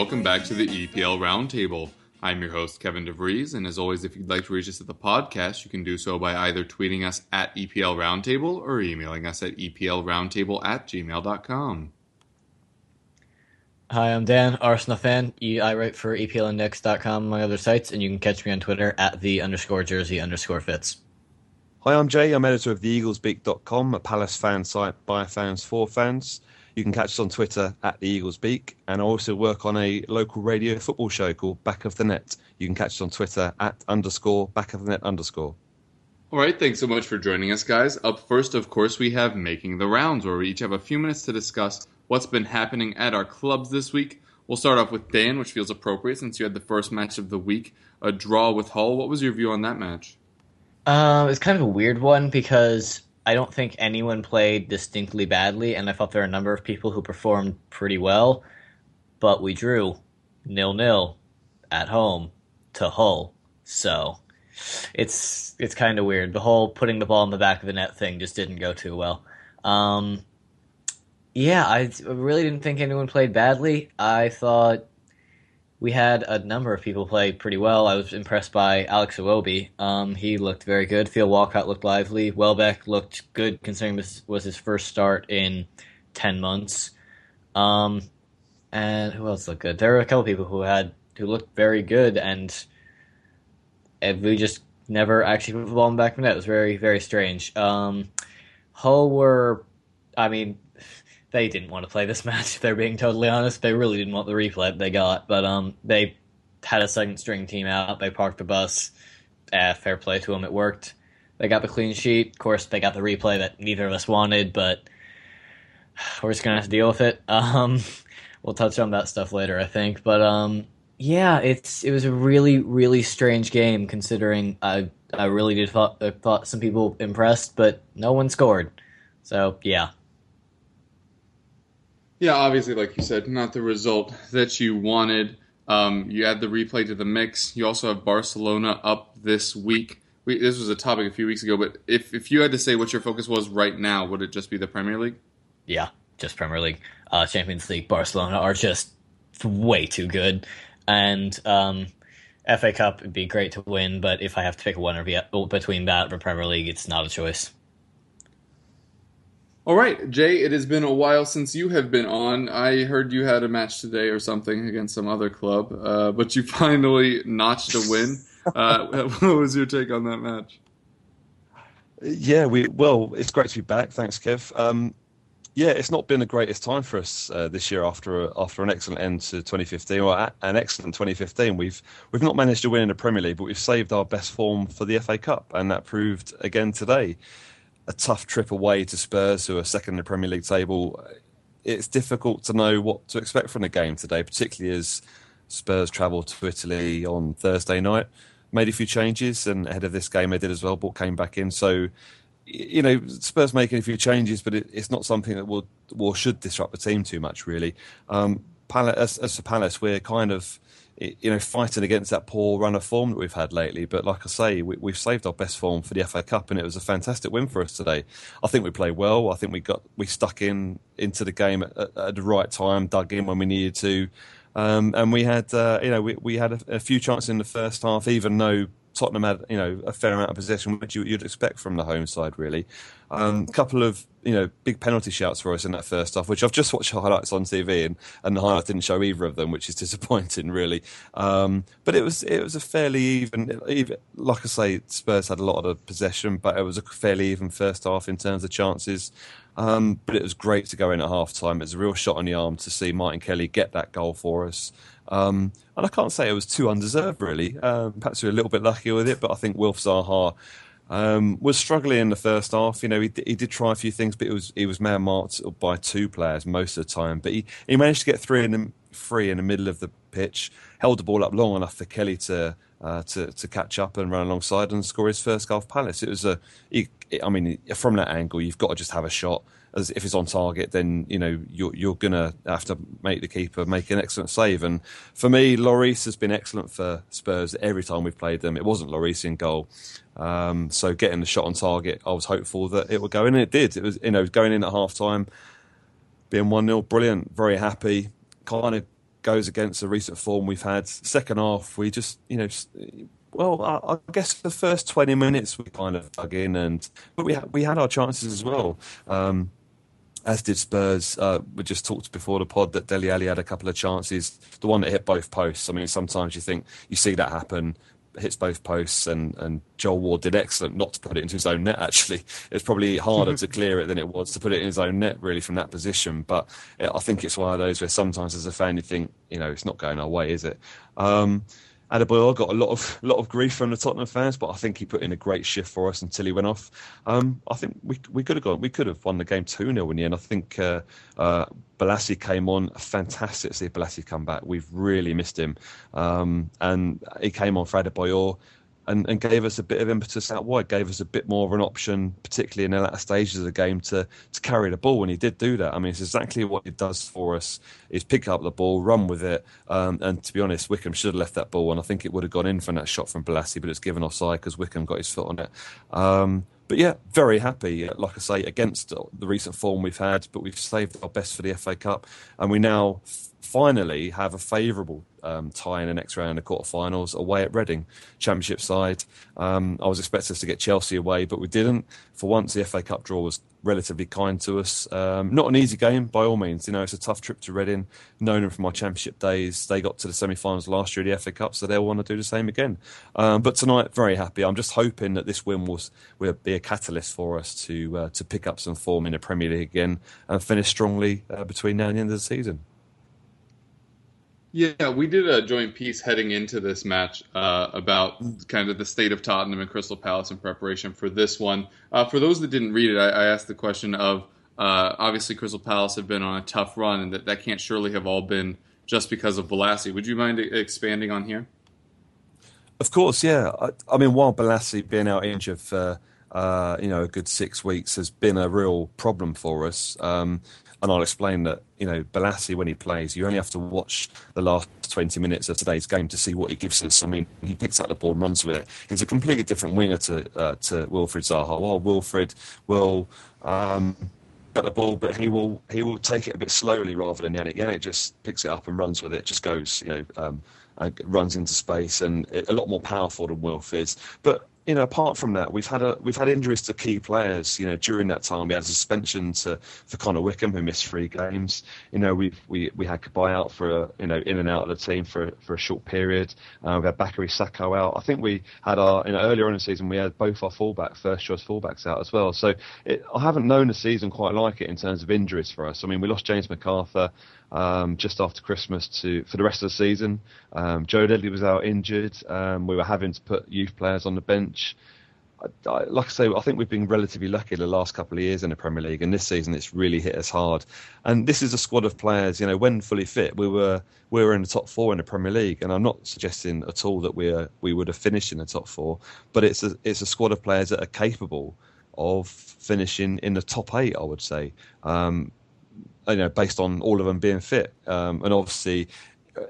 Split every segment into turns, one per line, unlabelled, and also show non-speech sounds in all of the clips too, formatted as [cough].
Welcome back to the EPL Roundtable. I'm your host, Kevin DeVries, and as always, if you'd like to reach us at the podcast, you can do so by either tweeting us at EPL Roundtable or emailing us at EPLRoundtable at gmail.com.
Hi, I'm Dan, Arsenal fan. E- I write for EPLindex.com, among other sites, and you can catch me on Twitter at the underscore jersey underscore fits.
Hi, I'm Jay. I'm editor of theeaglesbeak.com, a Palace fan site by fans for fans. You can catch us on Twitter at the Eagles Beak, and I also work on a local radio football show called Back of the Net. You can catch us on Twitter at underscore back of the net underscore.
All right, thanks so much for joining us, guys. Up first, of course, we have Making the Rounds, where we each have a few minutes to discuss what's been happening at our clubs this week. We'll start off with Dan, which feels appropriate since you had the first match of the week, a draw with Hull. What was your view on that match?
Um, it's kind of a weird one because I don't think anyone played distinctly badly, and I thought there were a number of people who performed pretty well, but we drew nil nil at home to Hull, so it's it's kind of weird. The whole putting the ball in the back of the net thing just didn't go too well. Um, yeah, I really didn't think anyone played badly. I thought we had a number of people play pretty well. I was impressed by Alex Iwobi. Um, he looked very good. Phil Walcott looked lively. Welbeck looked good considering this was his first start in 10 months. Um, and who else looked good? There were a couple people who had who looked very good, and, we just never actually put the ball in the back of the net. It was very, very strange. Um, Hull were, I mean, they didn't want to play this [laughs] match. If they're being totally honest, they really didn't want the replay they got. But um, they had a second string team out. They parked the bus. Uh, fair play to them, it worked. They got the clean sheet. Of course, they got the replay that neither of us wanted, but [sighs] we're just gonna have to deal with it. [laughs] Um, we'll touch on that stuff later, I think. But um, yeah, it's it was a really really strange game considering I I really did thought I thought some people impressed, but no one scored. So yeah,
Yeah, obviously, like you said, not the result that you wanted. Um, you add the replay to the mix. You also have Barcelona up this week. We, this was a topic a few weeks ago, but if, if you had to say what your focus was right now, would it just be the Premier League?
yeah, just Premier League, uh, Champions League. Barcelona are just way too good, and um, FA Cup would be great to win. But if I have to pick one or the, between that or Premier League, it's not a choice.
All right, Jay, it has been a while since you have been on. I heard you had a match today or something against some other club, uh, but you [laughs] finally notched a win. Uh, [laughs] what was your take on that match?
Yeah, we well, it's great to be back. Thanks, Kev. Um, yeah, it's not been the greatest time for us uh, this year after a, after an excellent end to 2015 or an excellent 2015. We've we've not managed to win in the Premier League, but we've saved our best form for the FA Cup, and that proved again today. A tough trip away to Spurs, who are second in the Premier League table. It's difficult to know what to expect from the game today, particularly as Spurs travel to Italy on Thursday night. Made a few changes, and ahead of this game, they did as well. But came back in, so you know, Spurs making a few changes, but it, it's not something that will or should disrupt the team too much, really. Um, Palace, as, as for Palace, we're kind of you know fighting against that poor run of form that we've had lately. But like I say, we, we've saved our best form for the FA Cup, and it was a fantastic win for us today. I think we played well. I think we got we stuck in into the game at, at, at the right time, dug in when we needed to. Um, and we had, uh, you know, we, we had a, a few chances in the first half, even though Tottenham had, you know, a fair amount of possession, which you, would expect from the home side, really. A um, couple of you know big penalty shouts for us in that first half, which I've just watched highlights on TV, and, and the highlights didn't show either of them, which is [laughs] disappointing, really. Um, but it was it was a fairly even, even, like I say, Spurs had a lot of possession, but it was a fairly even first half in terms of chances. Um, but it was great to go in at half time. It was a real shot on the arm to see Martin Kelly get that goal for us. Um, and I can't say it was too undeserved, really. Um, perhaps we were a little bit lucky with it, but I think Wilf Zaha um, was struggling in the first half. You know, he, he did try a few things, but it was he was man marked by two players most of the time. But he, he managed to get three in the free in the middle of the pitch, held the ball up long enough for Kelly to uh, to to catch up and run alongside and score his first goal for Palace. It was a, he, I mean, from that angle, you've got to just have a shot as if it's on target, then you know you're you're gonna have to make the keeper make an excellent save. And for me, Lloris has been excellent for Spurs every time we've played them. It wasn't Lloris in goal, um, so getting the shot on target, I was hopeful that it would go in, and it did. It was you know going in at half time, being one 0 brilliant, very happy. Kind of goes against the recent form we've had. Second half, we just you know. Well, I, I, guess the first twenty minutes we kind of dug in, and but we ha- we had our chances as well. Um, as did Spurs. Uh, we just talked before the pod that Dele Alli had a couple of chances. The one that hit both posts. I mean, sometimes you think you see that happen, hits both posts, and, and Joel Ward did excellent not to put it into his own net. Actually, it's probably harder to [laughs] clear it than it was to put it in his own net, really, from that position. But I think it's one of those where sometimes, as a fan, you think, you know, it's not going our way, is it? Um, Adebayor got a lot of lot of grief from the Tottenham fans, but I think he put in a great shift for us until he went off. Um, I think we we could have gone, we could have won the game two 0 in the end. I think uh, uh, Bolasie came on fantastic. To see Bolasie come back, we've really missed him, um, and he came on for Adebayor and, and gave us a bit of impetus out wide, gave us a bit more of an option, particularly in the latter stages of the game, to to carry the ball. And he did do that. I mean, it's exactly what it does for us: is pick up the ball, run with it. Um, and to be honest, Wickham should have left that ball, and I think it would have gone in from that shot from Bolasie, but it's given offside because Wickham got his foot on it. Um, but yeah, very happy. Like I say, against the recent form we've had, but we've saved our best for the FA Cup, and we now finally have a favourable um, tie in the next round of quarterfinals away at Reading, Championship side. Um, I was expecting us to get Chelsea away, but we didn't. For once, the FA Cup draw was relatively kind to us. Um, not an easy game by all means. You know, it's a tough trip to Reading. Known them from my Championship days. They got to the semi-finals last year of the FA Cup, so they'll want to do the same again. Um, but tonight, very happy. I'm just hoping that this win will, will be a catalyst for us to uh, to pick up some form in the Premier League again and finish strongly uh, between now and the end of the season.
Yeah, we did a joint piece heading into this match uh, about kind of the state of Tottenham and Crystal Palace in preparation for this one. Uh, for those that didn't read it, I, I asked the question of uh, obviously Crystal Palace have been on a tough run, and that, that can't surely have all been just because of Bolasie. Would you mind expanding on here?
Of course, yeah. I, I mean, while Bolasie being out injured for uh, you know a good six weeks has been a real problem for us. Um, and I'll explain that you know Bolasie when he plays, you only have to watch the last 20 minutes of today's game to see what he gives us. I mean, he picks up the ball and runs with it. He's a completely different winger to uh, to Wilfried Zaha. While Wilfried will um, get the ball, but he will he will take it a bit slowly rather than Yannick. Yannick just picks it up and runs with it. Just goes, you know. Um, runs into space and a lot more powerful than Wilf is. But you know, apart from that, we've had a we've had injuries to key players. You know, during that time, we had a suspension to for Connor Wickham, who missed three games. You know, we we we had Cabaye out for a, you know in and out of the team for for a short period. Uh, we had Bakary Sakho out. I think we had our you know earlier on in the season we had both our fullback first choice fullbacks out as well. So it, I haven't known a season quite like it in terms of injuries for us. I mean, we lost James McArthur um, just after Christmas to for the rest of the season. Um, Joe Ledley was out injured. Um, we were having to put youth players on the bench. I, I, like I say, I think we've been relatively lucky the last couple of years in the Premier League, and this season it's really hit us hard. And this is a squad of players. You know, when fully fit, we were we were in the top four in the Premier League, and I'm not suggesting at all that we we would have finished in the top four, but it's a it's a squad of players that are capable of finishing in the top eight. I would say. Um, you know, based on all of them being fit. Um, and obviously,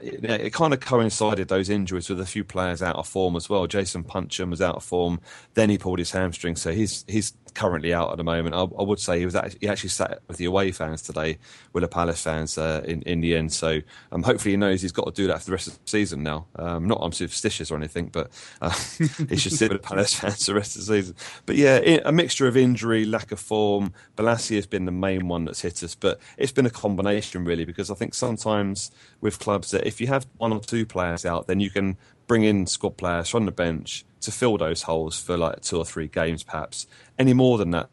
it, it, kind of coincided those injuries with a few players out of form as well. Jason Puncheon was out of form, then he pulled his hamstring, so he's he's currently out at the moment. I, I would say he was actually, he actually sat with the away fans today, with the Palace fans uh, in in the end. So um, hopefully he knows he's got to do that for the rest of the season now. Um, not I'm superstitious or anything, but uh, [laughs] he should sit with the Palace [laughs] fans the rest of the season. But yeah, a mixture of injury, lack of form. Bolasie has been the main one that's hit us, but it's been a combination really because I think sometimes with clubs that if you have one or two players out, then you can bring in squad players from the bench to fill those holes for like two or three games, perhaps. Any more than that,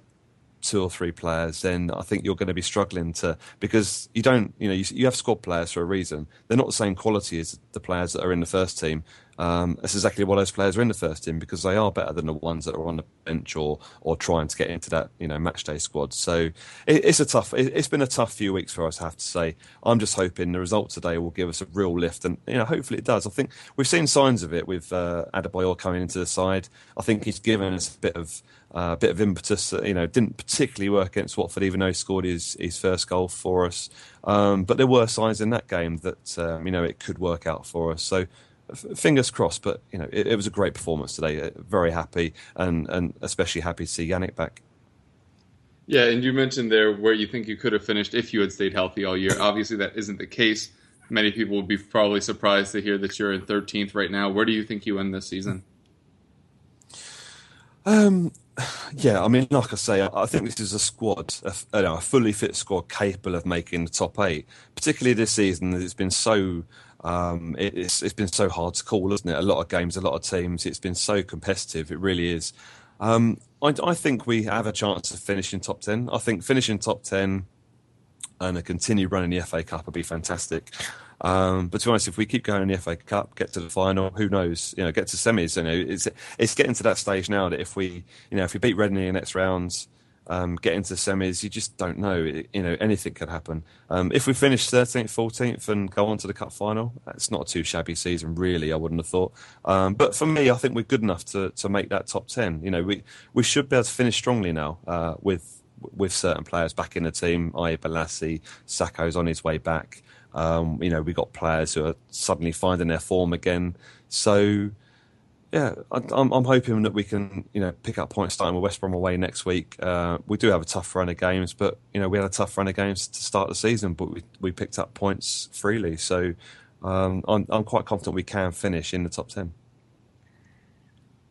two or three players, then I think you're going to be struggling to because you don't, you know, you, you have squad players for a reason. They're not the same quality as the players that are in the first team. Um, that's exactly why those players are in the first team because they are better than the ones that are on the bench or or trying to get into that you know match day squad. So it, it's a tough. It, has been a tough few weeks for us, I have to say. I'm just hoping the result today will give us a real lift, and you know hopefully it does. I think we've seen signs of it with uh, Adebayor coming into the side. I think he's given us a bit of a uh, bit of impetus. You know, didn't particularly work against Watford, even though he scored his, his first goal for us. Um, but there were signs in that game that um, you know it could work out for us. So fingers crossed. But you know, it, it, was a great performance today. Uh, very happy, and and especially happy to see Yannick back.
Yeah, and you mentioned there where you think you could have finished if you had stayed healthy all year. Obviously, that isn't the case. Many people would be probably surprised to hear that you're in 13th right now. Where do you think you end this season?
Um, yeah, I mean, like I say, I think this is a squad, a, a fully fit squad capable of making the top eight. Particularly this season, it's been so um, it, it's it's been so hard to call, isn't it? A lot of games, a lot of teams. It's been so competitive. It really is. Um, I, I, think we have a chance of finishing top ten. I think finishing top ten and a continued run in the FA Cup would be fantastic. Um, but to be honest, if we keep going in the FA Cup, get to the final, who knows? You know, get to semis. You know, it's it's getting to that stage now that if we, you know, if we beat Reading in the next rounds, um, get into semis, you just don't know. You know, anything could happen. Um, if we finish 13th, 14th, and go on to the cup final, it's not a too shabby season, really. I wouldn't have thought. Um, but for me, I think we're good enough to, to make that top 10. You know, we we should be able to finish strongly now uh, with with certain players back in the team. I Bolasie, Sakho's on his way back. Um, you know, we got players who are suddenly finding their form again. So yeah, I, am I'm hoping that we can, you know, pick up points starting with West Brom away next week. Uh, we do have a tough run of games, but you know, we had a tough run of games to start the season, but we we picked up points freely. So um, I'm I'm quite confident we can finish in the top ten.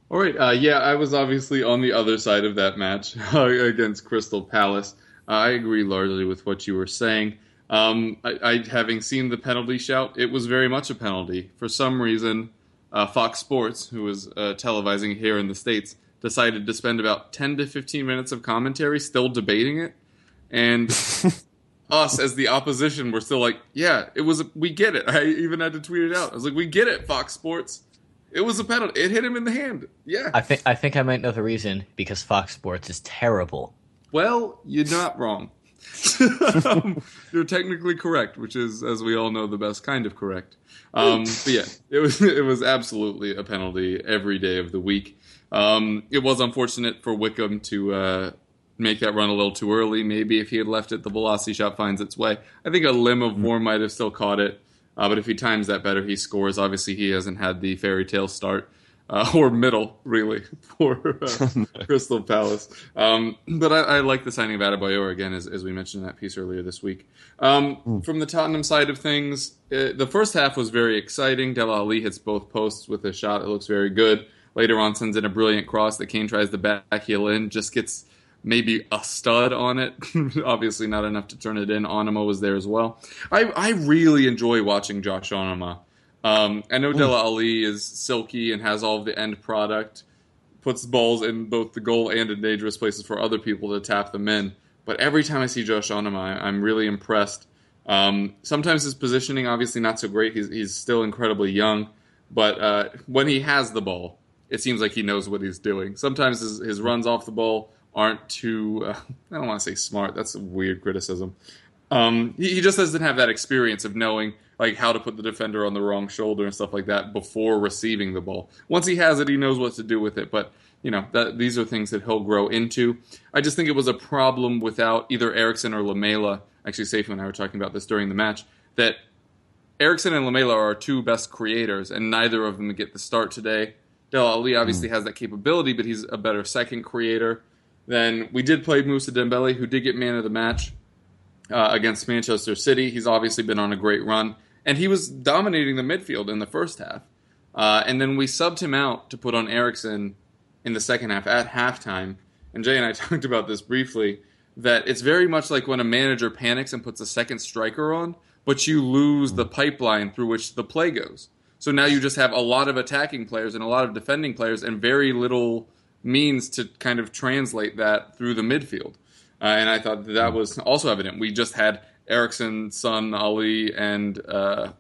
All right, uh, yeah, I was obviously on the other side of that match [laughs] against Crystal Palace. Uh, I agree largely with what you were saying. Um, I, I, having seen the penalty shout, it was very much a penalty. For some reason, uh, Fox Sports, who was uh, televising here in the States, decided to spend about 10 to 15 minutes of commentary still debating it. And [laughs] us, as the opposition, were still like, yeah, it was, a, we get it. I even had to tweet it out. I was like, we get it, Fox Sports. It was a penalty. It hit him in the hand. Yeah.
I think I think I might know the reason because Fox Sports is terrible.
Well, you're not wrong. [laughs] you're technically correct, which is, as we all know, the best kind of correct. Um, but yeah, it was [laughs] it was absolutely a penalty every day of the week. Um, it was unfortunate for Wickham to uh, make that run a little too early. Maybe if he had left it, the Bolasie shot finds its way. I think a limb of Moore might have still caught it, uh, but if he times that better, he scores. Obviously, he hasn't had the fairy tale start uh, or middle, really, [laughs] for uh, [laughs] Crystal Palace. Um, but I, I, like the signing of Adebayor again, as, as, we mentioned in that piece earlier this week. Um, mm. From the Tottenham side of things, uh, the first half was very exciting. Dele Alli hits both posts with a shot that looks very good. Later on, sends in a brilliant cross that Kane tries to back heel in, just gets maybe a stud on it. [laughs] Obviously, not enough to turn it in. Onomah was there as well. I, I really enjoy watching Josh Onomah. Um, I know Dele Alli is silky and has all of the end product, puts balls in both the goal and in dangerous places for other people to tap them in. But every time I see Josh Onomah, I'm really impressed. Um, sometimes his positioning, obviously not so great. He's, he's still incredibly young, but uh, when he has the ball, it seems like he knows what he's doing. Sometimes his, his runs off the ball aren't too, uh, [laughs] I don't want to say smart. That's a weird criticism. Um, he, he just doesn't have that experience of knowing like how to put the defender on the wrong shoulder and stuff like that before receiving the ball. Once he has it, he knows what to do with it. But you know, that, these are things that he'll grow into. I just think it was a problem without either Eriksen or Lamela. Actually, Safi and I were talking about this during the match that Eriksen and Lamela are our two best creators, and neither of them get the start today. Dele Alli obviously mm. has that capability, but he's a better second creator. then we did play Moussa Dembele, who did get man of the match uh, against Manchester City. He's obviously been on a great run, and he was dominating the midfield in the first half. Uh, and then we subbed him out to put on Eriksen in the second half at halftime. And Jay and I [laughs] talked about this briefly that it's very much like when a manager panics and puts a second striker on, but you lose the pipeline through which the play goes. So now you just have a lot of attacking players and a lot of defending players and very little means to kind of translate that through the midfield. Uh, and I thought that, that was also evident. We just had Eriksen, Son, Alli, and uh,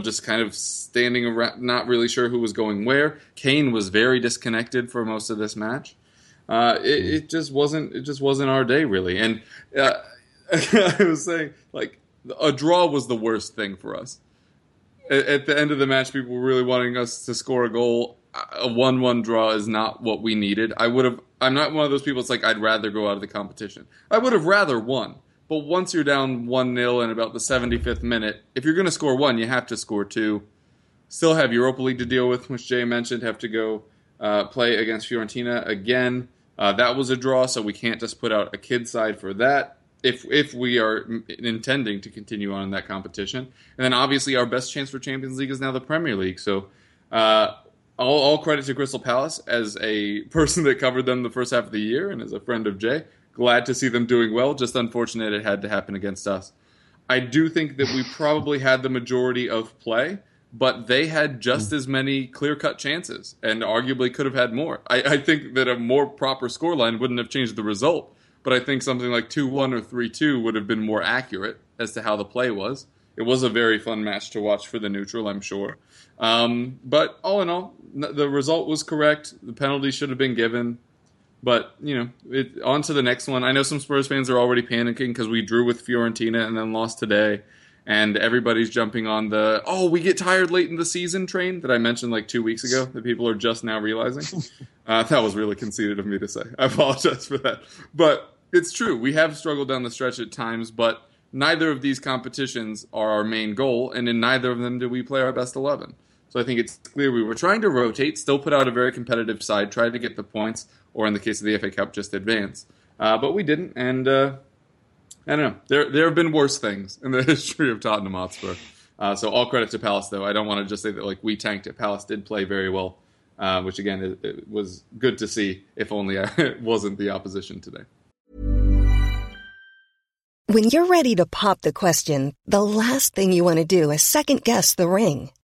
just kind of standing around, not really sure who was going where. Kane was very disconnected for most of this match. Uh, it, it, just wasn't. It just wasn't our day, really. And uh, [laughs] I was saying, like, a draw was the worst thing for us. At, at the end of the match, people were really wanting us to score a goal. A one-one draw is not what we needed. I would have. I'm not one of those people. It's like I'd rather go out of the competition. I would have rather won. But once you're down one 0 in about the 75th minute, if you're going to score one, you have to score two. Still have Europa League to deal with, which Jay mentioned. Have to go uh, play against Fiorentina again. Uh, that was a draw, so we can't just put out a kid side for that if if we are intending to continue on in that competition. And then obviously our best chance for Champions League is now the Premier League. So uh, all, all credit to Crystal Palace as a [laughs] person that covered them the first half of the year and as a friend of Jay. Glad to see them doing well. Just unfortunate it had to happen against us. I do think that we [laughs] probably had the majority of play, but they had just as many clear cut chances and arguably could have had more. I, I think that a more proper scoreline wouldn't have changed the result but I think something like 2 1 or 3 2 would have been more accurate as to how the play was. It was a very fun match to watch for the neutral, I'm sure. Um, but all in all, the result was correct. The penalty should have been given. But, you know, it, on to the next one. I know some Spurs fans are already panicking because we drew with Fiorentina and then lost today. And everybody's jumping on the, oh, we get tired late in the season train that I mentioned like two weeks ago that people are just now realizing. [laughs] uh, that was really conceited of me to say. I apologize for that. But it's true. We have struggled down the stretch at times, but neither of these competitions are our main goal, and in neither of them do we play our best 11. So I think it's clear we were trying to rotate, still put out a very competitive side, try to get the points, or in the case of the FA Cup, just advance. Uh, but we didn't, and uh, I don't know. There there have been worse things in the [laughs] history of Tottenham Hotspur. Uh, so all credit to Palace, though. I don't want to just say that like we tanked it. Palace did play very well, uh, which again it, it, was good to see. If only [laughs] it wasn't the opposition today.
When you're ready to pop the question, the last thing you want to do is second guess the ring.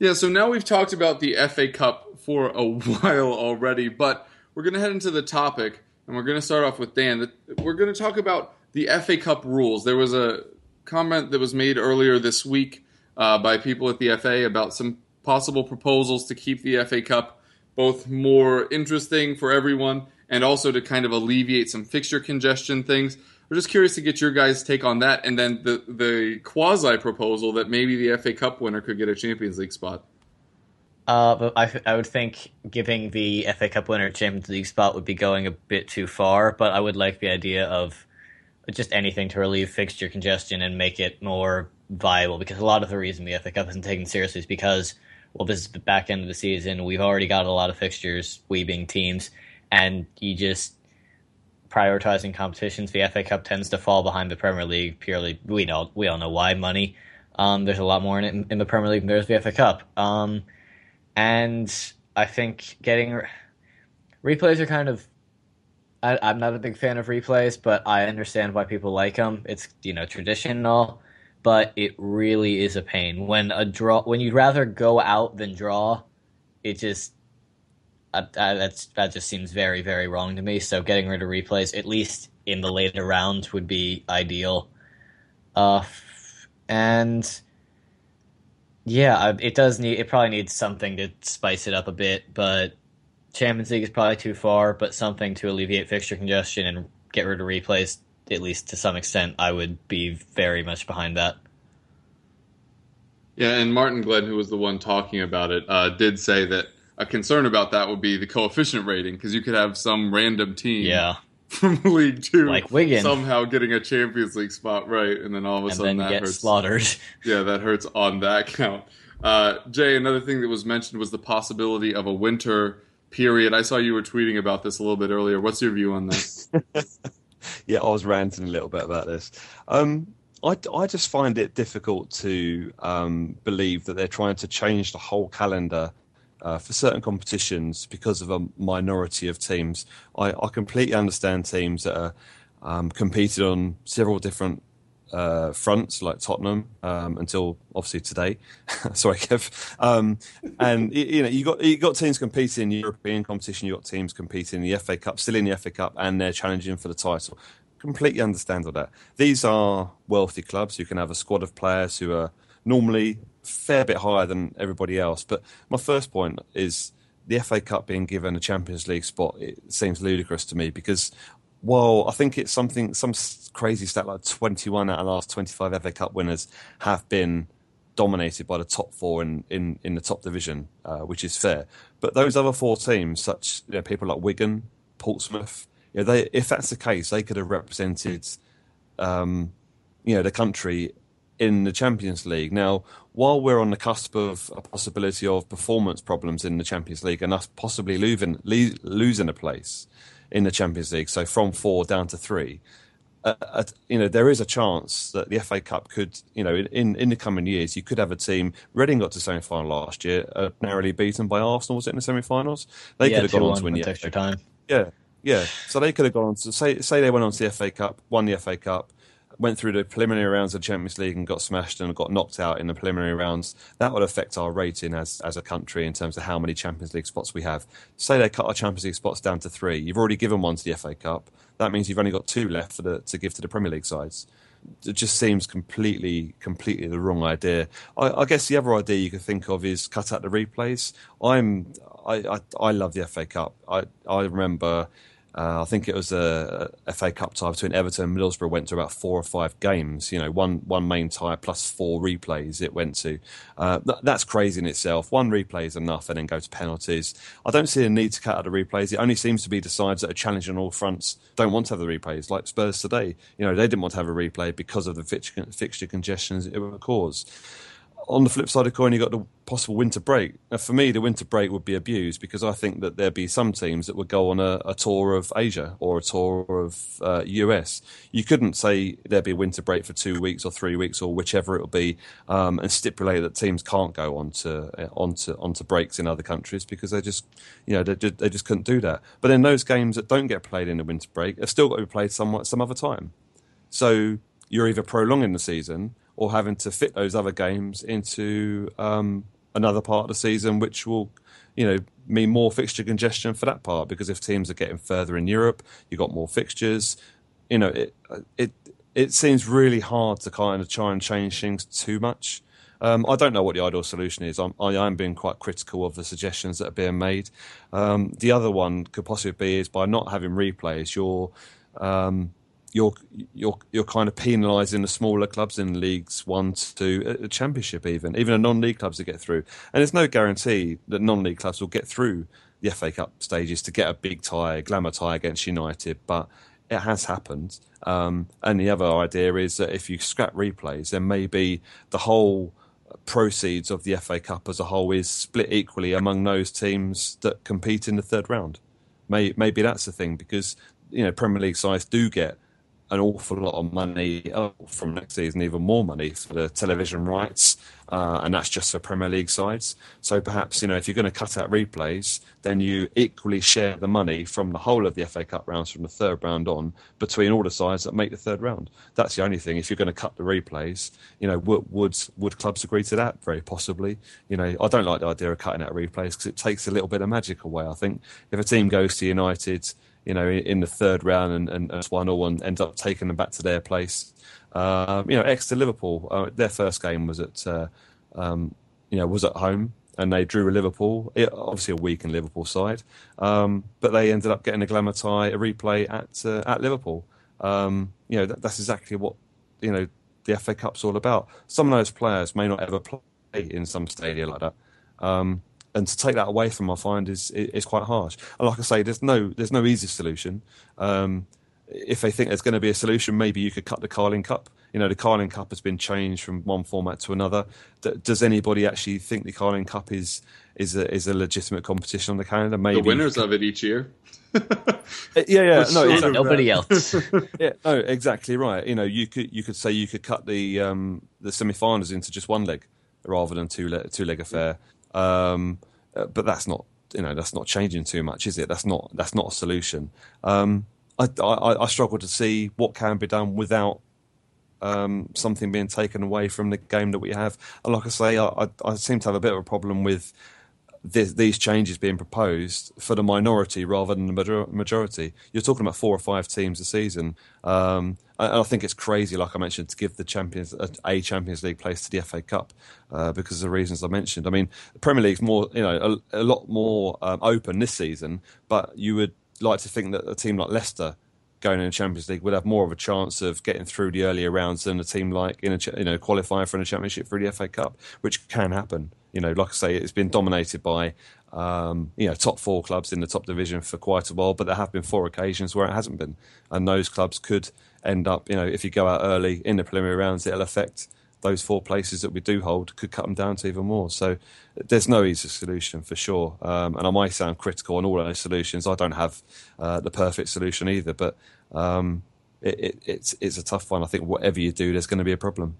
Yeah, so now we've talked about the FA Cup for a [laughs] while already, but we're going to head into the topic, and we're going to start off with Dan. We're going to talk about the FA Cup rules. There was a comment that was made earlier this week uh, by people at the FA about some possible proposals to keep the FA Cup both more interesting for everyone and also to kind of alleviate some fixture congestion things. We're just curious to get your guys' take on that, and then the the quasi proposal that maybe the FA Cup winner could get a Champions League spot.
Uh, but I, I would think giving the FA Cup winner a Champions League spot would be going a bit too far. But I would like the idea of just anything to relieve fixture congestion and make it more viable. Because a lot of the reason the FA Cup isn't taken seriously is because well, this is the back end of the season. We've already got a lot of fixtures, we being teams, and you just prioritizing competitions, the FA Cup tends to fall behind the Premier League purely. We know we all know why money. Um, there's a lot more in it in, the Premier League than there's the FA Cup. Um, and I think getting replays are kind of I, I'm not a big fan of replays, but I understand why people like them. It's you know tradition and all, but it really is a pain when a draw when you'd rather go out than draw. It just I, that's that just seems very very wrong to me. So getting rid of replays, at least in the later rounds, would be ideal. Uh, and yeah, it does need. It probably needs something to spice it up a bit, but Champions League is probably too far. But something to alleviate fixture congestion and get rid of replays, at least to some extent, I would be very much behind that.
Yeah, and Martin Glenn, who was the one talking about it, uh, did say that a concern about that would be the coefficient rating because you could have some random team
Yeah, [laughs]
from League Two
Like Wigan.
somehow getting a Champions League spot right, and then all of a
and
sudden
then
that
get
hurts.
slaughtered. [laughs]
Yeah, that hurts on that count. Uh, Jay, another thing that was mentioned was the possibility of a winter period. I saw you were tweeting about this a little bit earlier. What's your view on this? [laughs]
yeah, I was ranting a little bit about this. Um, I, I just find it difficult to um, believe that they're trying to change the whole calendar uh, for certain competitions because of a minority of teams. I, I completely understand teams that are um, competed on several different uh, fronts, like Tottenham, um, until obviously today. [laughs] Sorry, Kev. Um, and you know, you got you got teams competing in European competition. You got teams competing in the FA Cup, still in the FA Cup, and they're challenging for the title. Completely understand all that. These are wealthy clubs who can have a squad of players who are normally fair bit higher than everybody else. But my first point is the FA Cup being given a Champions League spot. It seems ludicrous to me because well, I think it's something, some crazy stat like 21 out of the last 25 FA Cup winners have been dominated by the top four in, in, in the top division, uh, which is fair. But those other four teams, such you know, people like Wigan, Portsmouth, you know, they, if that's the case, they could have represented, um, you know, the country in the Champions League. Now, while we're on the cusp of a possibility of performance problems in the Champions League and us possibly losing losing a place in the Champions League, so from four down to three, uh, uh, you know, there is a chance that the FA Cup could, you know, in, in the coming years, you could have a team. Reading got to semi final last year, uh, narrowly beaten by Arsenal. Was it in the semi finals? They
yeah,
could have gone on to win the
extra
FA
time.
Yeah, yeah. So they could have gone on to say say they went on to the FA Cup, won the FA Cup, went through the preliminary rounds of Champions League and got smashed and got knocked out in the preliminary rounds. That would affect our rating as as a country in terms of how many Champions League spots we have. Say they cut our Champions League spots down to three. You've already given one to the FA Cup. That means you've only got two left for the, to give to the Premier League sides. It just seems completely, completely the wrong idea. I, I guess the other idea you could think of is cut out the replays. I'm, I, I, I love the FA Cup. I, I remember, uh, I think it was a, a FA Cup tie between Everton and Middlesbrough went to about four or five games. You know, one one main tie plus four replays it went to. Uh, th- that's crazy in itself. One replay is enough, and then go to penalties. I don't see a need to cut out the replays. It only seems to be the sides that are challenging on all fronts don't want to have the replays. Like Spurs today, you know, they didn't want to have a replay because of the fixture, fixture congestions it would cause on the flip side of coin, you've got the possible winter break. Now, for me, the winter break would be abused because I think that there'd be some teams that would go on a, a tour of Asia or a tour of uh, US. You couldn't say there'd be a winter break for two weeks or three weeks or whichever it will be, um, and stipulate that teams can't go on to, uh, onto onto breaks in other countries because they just, you know, they just, they just couldn't do that. But then those games that don't get played in the winter break have still got to be played somewhat some other time. So you're either prolonging the season or having to fit those other games into um, another part of the season, which will, you know, mean more fixture congestion for that part. Because if teams are getting further in Europe, you've got more fixtures. You know, it it it seems really hard to kind of try and change things too much. Um, I don't know what the ideal solution is. I'm, I am being quite critical of the suggestions that are being made. Um, the other one could possibly be is by not having replays, you're um, you're you're you're kind of penalising the smaller clubs in leagues one to uh, championship even even a non-league clubs to get through. And there's no guarantee that non-league clubs will get through the FA Cup stages to get a big tie, a glamour tie against United, but it has happened. Um, and the other idea is that if you scrap replays, then maybe the whole proceeds of the FA Cup as a whole is split equally among those teams that compete in the third round. May, maybe that's the thing because you know Premier League sides do get an awful lot of money uh, from next season, even more money for the television rights, uh, and that's just for Premier League sides. So perhaps you know if you're going to cut out replays, then you equally share the money from the whole of the FA Cup rounds from the third round on between all the sides that make the third round. That's the only thing. If you're going to cut the replays, you know, would would, would clubs agree to that? Very possibly. You know, I don't like the idea of cutting out replays because it takes a little bit of magic away. I think if a team goes to United you know, in the third round and, and, and one or one ends up taking them back to their place. Uh, you know, Exeter Liverpool, uh, their first game was at, uh, um, you know, was at home and they drew a Liverpool, it, obviously a weak in Liverpool side, um, but they ended up getting a glamour tie, a replay at uh, at Liverpool. Um, you know, that, that's exactly what you know the FA Cup's all about. Some of those players may not ever play in some stadia like that. Um, and to take that away from, I find is is quite harsh. And like I say, there's no there's no easy solution. Um, if they think there's going to be a solution, maybe you could cut the Carling Cup. You know, the Carling Cup has been changed from one format to another. D- does anybody actually think the Carling Cup is is a, is a legitimate competition on the calendar? Maybe
the winners of it each year. [laughs]
Uh, yeah, yeah, no,
and
exactly
nobody
right. [laughs]
else.
yeah, no, exactly right. You know, you could you could say you could cut the um, the semi-finals into just one leg rather than two le- two leg affair. Um, uh, but that's not you know that's not changing too much, is it? That's not that's not a solution. Um, I, I, I struggle to see what can be done without um, something being taken away from the game that we have. And like I say, I, I, seem to have a bit of a problem with this, these changes being proposed for the minority rather than the major- majority. You're talking about four or five teams a season, um, and I think it's crazy, like I mentioned, to give the champions a, Champions League place to the FA Cup uh, because of the reasons I mentioned. I mean, the Premier League's more, you know, a, a lot more um, open this season, but you would like to think that a team like Leicester going in the Champions League would have more of a chance of getting through the earlier rounds than a team like in a you know qualifying for a championship for the FA Cup, which can happen. You know, like I say, it's been dominated by um, you know top four clubs in the top division for quite a while, but there have been four occasions where it hasn't been, and those clubs could end up you know if you go out early in the preliminary rounds, it'll affect those four places that we do hold could cut them down to even more. So there's no easy solution for sure. Um, and I might sound critical on all those solutions. I don't have uh, the perfect solution either, but um, it, it, it's it's a tough one. I think whatever you do, there's going to be a problem.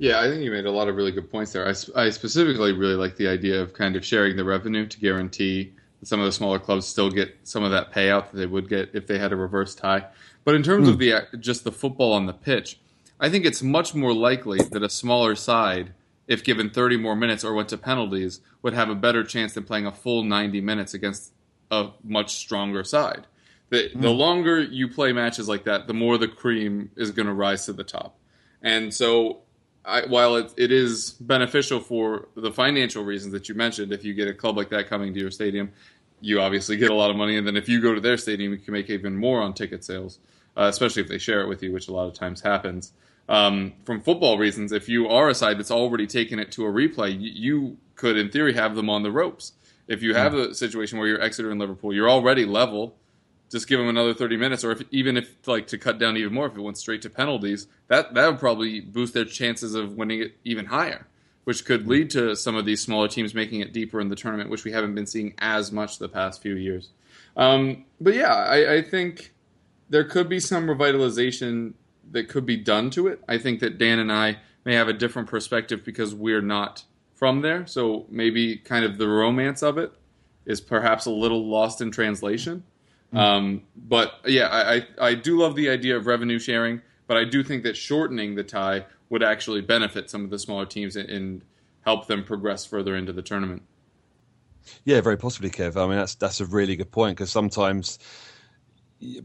Yeah, I think you made a lot of really good points there. I, I specifically really like the idea of kind of sharing the revenue to guarantee that some of the smaller clubs still get some of that payout that they would get if they had a reverse tie. But in terms of hmm. the just the football on the pitch, I think it's much more likely that a smaller side, if given 30 more minutes or went to penalties, would have a better chance than playing a full 90 minutes against a much stronger side. The, the hmm. longer you play matches like that, the more the cream is going to rise to the top. And so, I, while it, it is beneficial for the financial reasons that you mentioned, if you get a club like that coming to your stadium, you obviously get a lot of money. And then if you go to their stadium, you can make even more on ticket sales, uh, especially if they share it with you, which a lot of times happens. Um, from football reasons, if you are a side that's already taken it to a replay, you, you could, in theory, have them on the ropes. If you have a situation where you're Exeter and Liverpool, you're already level. Just give them another 30 minutes, or if, even if like to cut down even more, if it went straight to penalties, that that would probably boost their chances of winning it even higher, which could lead to some of these smaller teams making it deeper in the tournament, which we haven't been seeing as much the past few years. Um, but yeah, I, I think there could be some revitalization that could be done to it. I think that Dan and I may have a different perspective because we're not from there. So maybe kind of the romance of it is perhaps a little lost in translation. Um, but yeah, I, I, I do love the idea of revenue sharing, but I do think that shortening the tie would actually benefit some of the smaller teams and, and help them progress further into the tournament.
Yeah, very possibly, Kev. I mean, that's that's a really good point because sometimes,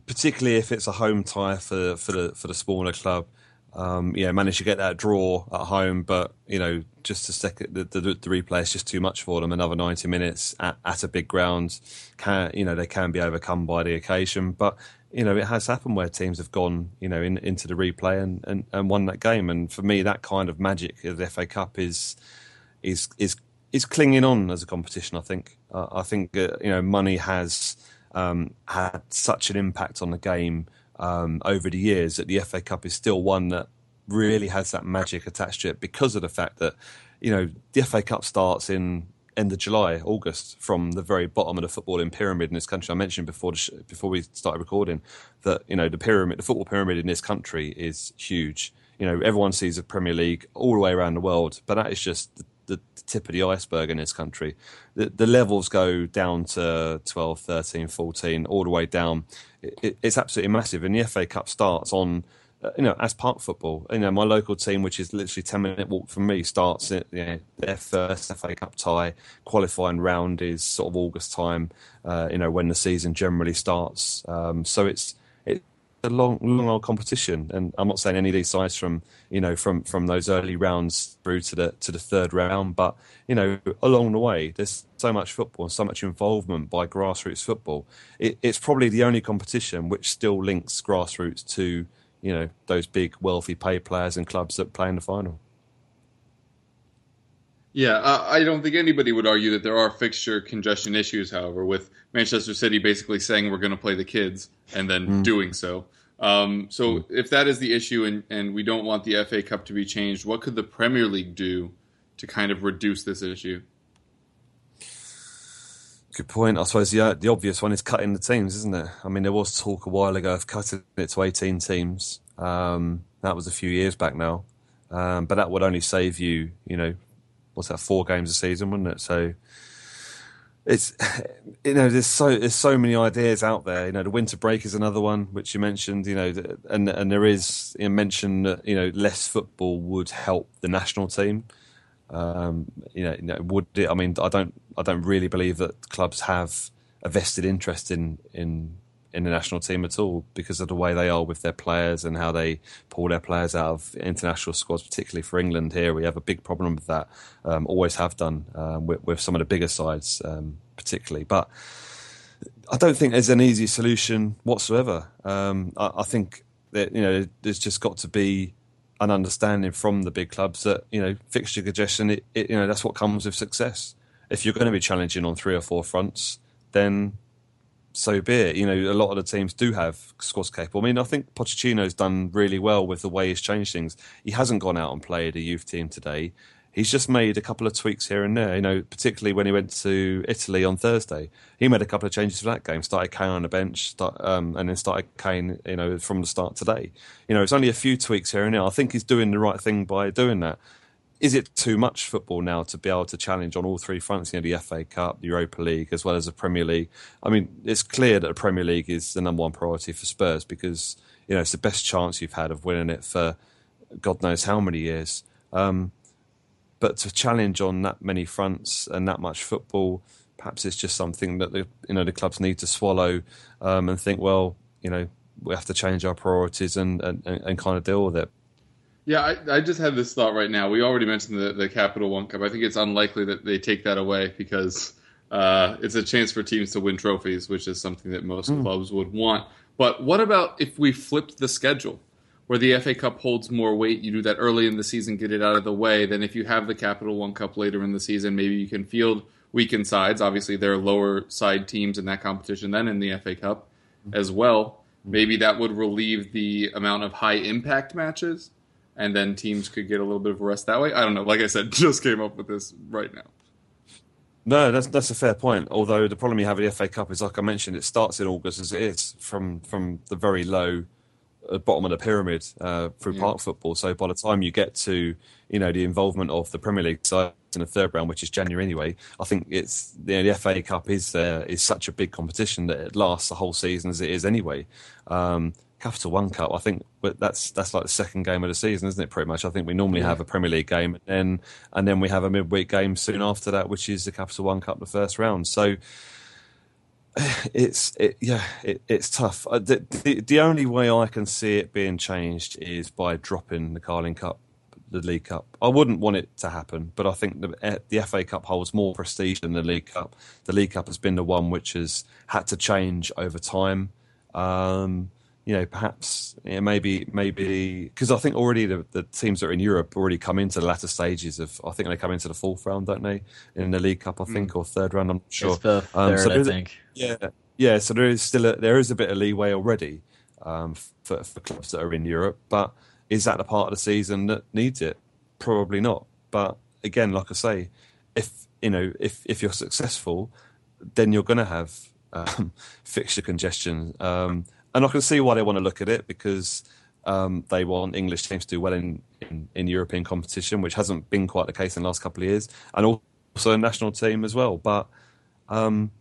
particularly if it's a home tie for for the for the smaller club, um, yeah, manage to get that draw at home, but you know, just a second, the, the, the replay is just too much for them. Another ninety minutes at, at a big ground, can you know they can be overcome by the occasion, but you know it has happened where teams have gone you know in, into the replay and, and, and won that game. And for me, that kind of magic of the FA Cup is is is is clinging on as a competition. I think. Uh, I think uh, you know money has um, had such an impact on the game um, over the years that the FA Cup is still one that really has that magic attached to it because of the fact that you know the FA Cup starts in end of July, August, from the very bottom of the footballing pyramid in this country. I mentioned before sh- before we started recording that you know the pyramid, the football pyramid in this country is huge. You know, everyone sees the Premier League all the way around the world, but that is just the, tip of the iceberg in this country. The, the, levels go down to 12, 13, 14, all the way down. It, it, it's absolutely massive. And the FA Cup starts on uh, you know, as park football, you know, my local team, which is literally ten minute walk from me, starts you know, their first FA Cup tie. Qualifying round is sort of August time, uh, you know, when the season generally starts. Um, so it's a long, long old competition, and I'm not saying any of these sides from you know from from those early rounds through to the to the third round, but you know, along the way, there's so much football and so much involvement by grassroots football. It, it's probably the only competition which still links grassroots to you know those big wealthy pay players and clubs that play in the final.
Yeah, I don't think anybody would argue that there are fixture congestion issues. However, with Manchester City basically saying we're going to play the kids and then mm. doing so. Um, so, mm. if that is the issue, and, and we don't want the FA Cup to be changed, what could the Premier League do to kind of reduce this issue?
Good point. I suppose the the obvious one is cutting the teams, isn't it? I mean, there was talk a while ago of cutting it to eighteen teams. Um, that was a few years back now, um, but that would only save you, you know, what's that, four games a season, wouldn't it? So it's you know, there's so there's so many ideas out there. You know, the winter break is another one which you mentioned. You know, and and there is you mention that you know less football would help the national team. Um, you, know, you know, would it? I mean, I don't, I don't really believe that clubs have a vested interest in in in the national team at all because of the way they are with their players and how they pull their players out of international squads, particularly for England. Here, we have a big problem with that. Um, always have done um, with, with, some of the bigger sides, um, particularly, but. I don't think there's an easy solution whatsoever. Um, I, I think that you know there's just got to be an understanding from the big clubs that you know fixture congestion, it, it, you know that's what comes with success. If you're going to be challenging on three or four fronts, then so be it. You know, a lot of the teams do have squads capable. I mean, I think Pochettino's done really well with the way he's changed things. He hasn't gone out and played a youth team today he's just made a couple of tweaks here and there. You know, particularly when he went to Italy on Thursday, he made a couple of changes for that game. Started Kane on the bench, start, um, and then started Kane. You know, from the start today. You know, it's only a few tweaks here and there. I think he's doing the right thing by doing that. Is it too much football now to be able to challenge on all three fronts? You know, the FA Cup, the Europa League, as well as the Premier League. I mean, it's clear that the Premier League is the number one priority for Spurs because you know it's the best chance you've had of winning it for God knows how many years. Um, but to challenge on that many fronts and that much football, perhaps it's just something that the you know the clubs need to swallow um, and think, well, you know, we have to change our priorities and, and, and kind of deal with it.
Yeah, I, I, just had this thought right now. We already mentioned the, the Capital One Cup. I think it's unlikely that they take that away because uh, it's a chance for teams to win trophies, which is something that most mm. clubs would want. But what about if we flipped the schedule? where the FA Cup holds more weight. You do that early in the season, get it out of the way. Then if you have the Capital One Cup later in the season, maybe you can field weakened sides. Obviously, there are lower side teams in that competition than in the FA Cup as well. Maybe that would relieve the amount of high impact matches, and then teams could get a little bit of rest that way. I don't know. Like I said, [laughs] just came up with this right now.
No, that's that's a fair point. Although the problem you have with the FA Cup is, like I mentioned, it starts in August as it is from from the very low bottom of the pyramid uh, through yeah. park football. So by the time you get to you know the involvement of the Premier League side in the third round, which is January anyway, I think it's you know, the FA Cup is uh, is such a big competition that it lasts the whole season as it is anyway. Um, Capital One Cup, I think that's that's like the second game of the season, isn't it? Pretty much. I think we normally yeah. have a Premier League game, and then and then we have a midweek game soon after that, which is the Capital One Cup, the first round. So [sighs] it's it, yeah, it, it's tough. Uh, the, the, the only way I can see it being changed is by dropping the Carling Cup, the League Cup. I wouldn't want it to happen, but I think the eh, the FA Cup holds more prestige than the League Cup. The League Cup has been the one which has had to change over time. Um, you know, perhaps you know, maybe maybe because I think already the, the, teams that are in Europe already come into the latter stages of. I think they come into the fourth round, don't they, in the League Cup? I think mm. or third round. I'm not sure.
It's the um, third, um, so I think.
Yeah, yeah. So there is still a, there is a bit of leeway already um, for, for clubs that are in Europe, but is that the part of the season that needs it? Probably not. But again, like I say, if you know, if if you're successful, then you're going to have um, [laughs] fixture congestion. Um, and I can see why they want to look at it because um, they want English teams to do well in, in, in, European competition, which hasn't been quite the case in the last couple of years, and also a national team as well. But um,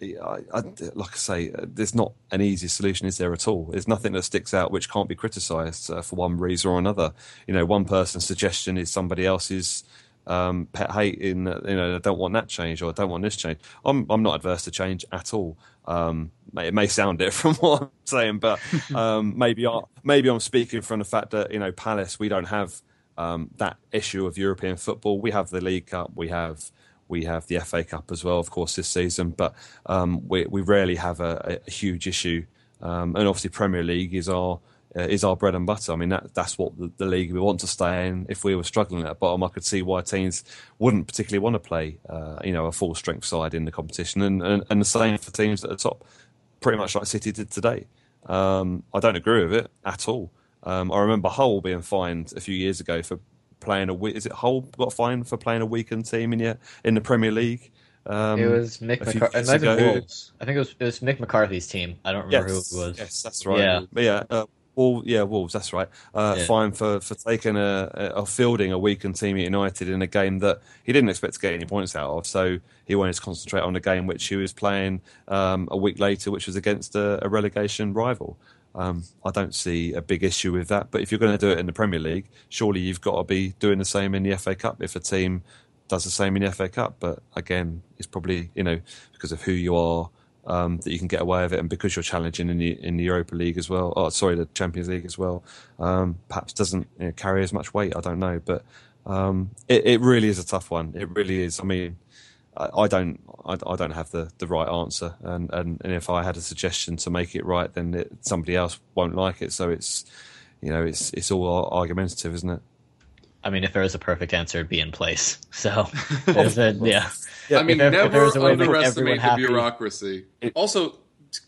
I, I, like I say, uh, there's not an easy solution, is there at all? There's nothing that sticks out which can't be criticised uh, for one reason or another. You know, one person's suggestion is somebody else's um, pet hate in you know I don't want that change or I don't want this change. I'm I'm not adverse to change at all. Um, it may sound [laughs] it from what I'm saying, but [laughs] um, maybe I, maybe I'm speaking from the fact that you know Palace we don't have um, that issue of European football. We have the League Cup, we have we have the FA Cup as well, of course, this season, but um, we we rarely have a, a huge issue. Um, and obviously, Premier League is our uh, is our bread and butter. I mean, that, that's what the, the, league we want to stay in. If we were struggling at the bottom, I could see why teams wouldn't particularly want to play, uh, you know, a full strength side in the competition, and, and, and the same for teams at the top, pretty much like City did today. Um, I don't agree with it at all. Um, I remember Hull being fined a few years ago for playing a is it Hull got fined for playing a weakened team in the in the Premier League.
Um, it was Mick McCarthy. I think it was it was Mick McCarthy's team. I don't remember
yes,
who it was.
Yes, that's right. Yeah, but yeah. Uh, well, yeah, Wolves. That's right. Uh, yeah. Fine for, for taking a, a fielding a weakened team at United in a game that he didn't expect to get any points out of. So he wanted to concentrate on a game which he was playing um, a week later, which was against a, a relegation rival. Um, I don't see a big issue with that. But if you're going to do it in the Premier League, surely you've got to be doing the same in the FA Cup. If a team does the same in the FA Cup, but again, it's probably you know because of who you are um, that you can get away with it, and because you're challenging in the in the Europa League as well, oh sorry, the Champions League as well, um, perhaps doesn't you know, carry as much weight. I don't know, but um, it, it, really is a tough one. It really is. I mean, I, I don't I, I, don't have the, the right answer, and, and, and if I had a suggestion to make it right, then it, somebody else won't like it. So it's you know it's it's all argumentative, isn't it?
I mean, if there was a perfect answer, it'd be in place. [laughs] So, [laughs] a, yeah.
Yeah, I mean, if, never if underestimate the bureaucracy. It, also,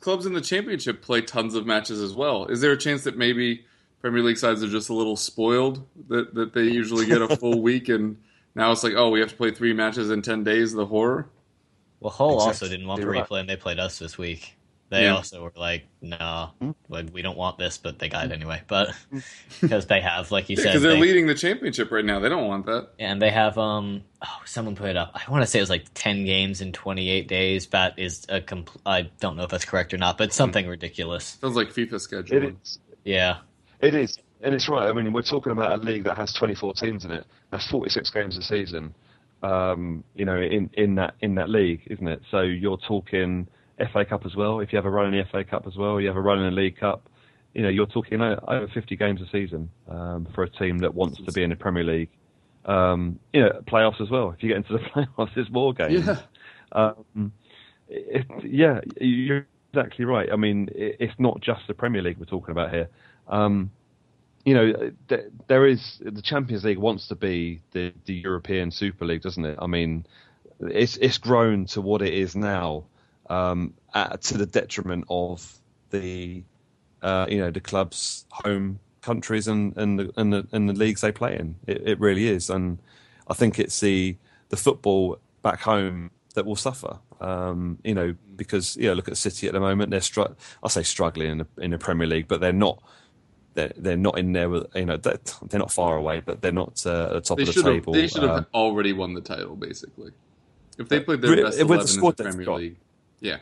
clubs in the championship play tons of matches as well. Is there a chance that maybe Premier League sides are just a little spoiled that that they usually get a full [laughs] week and now it's like, oh, we have to play three matches in ten days? The horror.
Well, Hull exactly. also didn't want to replay, and they played us this week. They yeah. also were like, "No, nah, like, we don't want this," but they got it anyway. But [laughs] [laughs] because they have, like you
yeah,
said,
because they're they, leading the championship right now, they don't want that.
And they have, um, oh, someone put it up. I want to say it was like ten games in twenty eight days. That is a compl- I don't know if that's correct or not, but something ridiculous.
Sounds like FIFA schedule.
It is.
Yeah,
it is, and it's right. I mean, we're talking about a league that has twenty four teams in it. That's forty six games a season. Um, you know, in in that in that league, isn't it? So you're talking FA Cup as well. If you have a run in the FA Cup as well, you have a run in the League Cup. You know, you're talking over 50 games a season um, for a team that wants to be in the Premier League. Um, you know, playoffs as well. If you get into the [laughs] playoffs, there's more games.
Yeah.
Um, it, yeah, you're exactly right. I mean, it, it's not just the Premier League we're talking about here. Um, you know, th- there is the Champions League wants to be the, the European Super League, doesn't it? I mean, it's it's grown to what it is now um, at, to the detriment of the uh, you know the club's home countries and and the, and the, and the leagues they play in. It, it, really is, and I think it's the the football back home that will suffer. Um, you know, because you know, look at City at the moment. They're str- I say struggling in the, in the Premier League, but they're not. They're, they're not in there with you know they're, they're not far away, but they're not uh, at the top they of the table.
They should have uh, already won the title, basically. If they played their best eleven in the Premier League, yeah,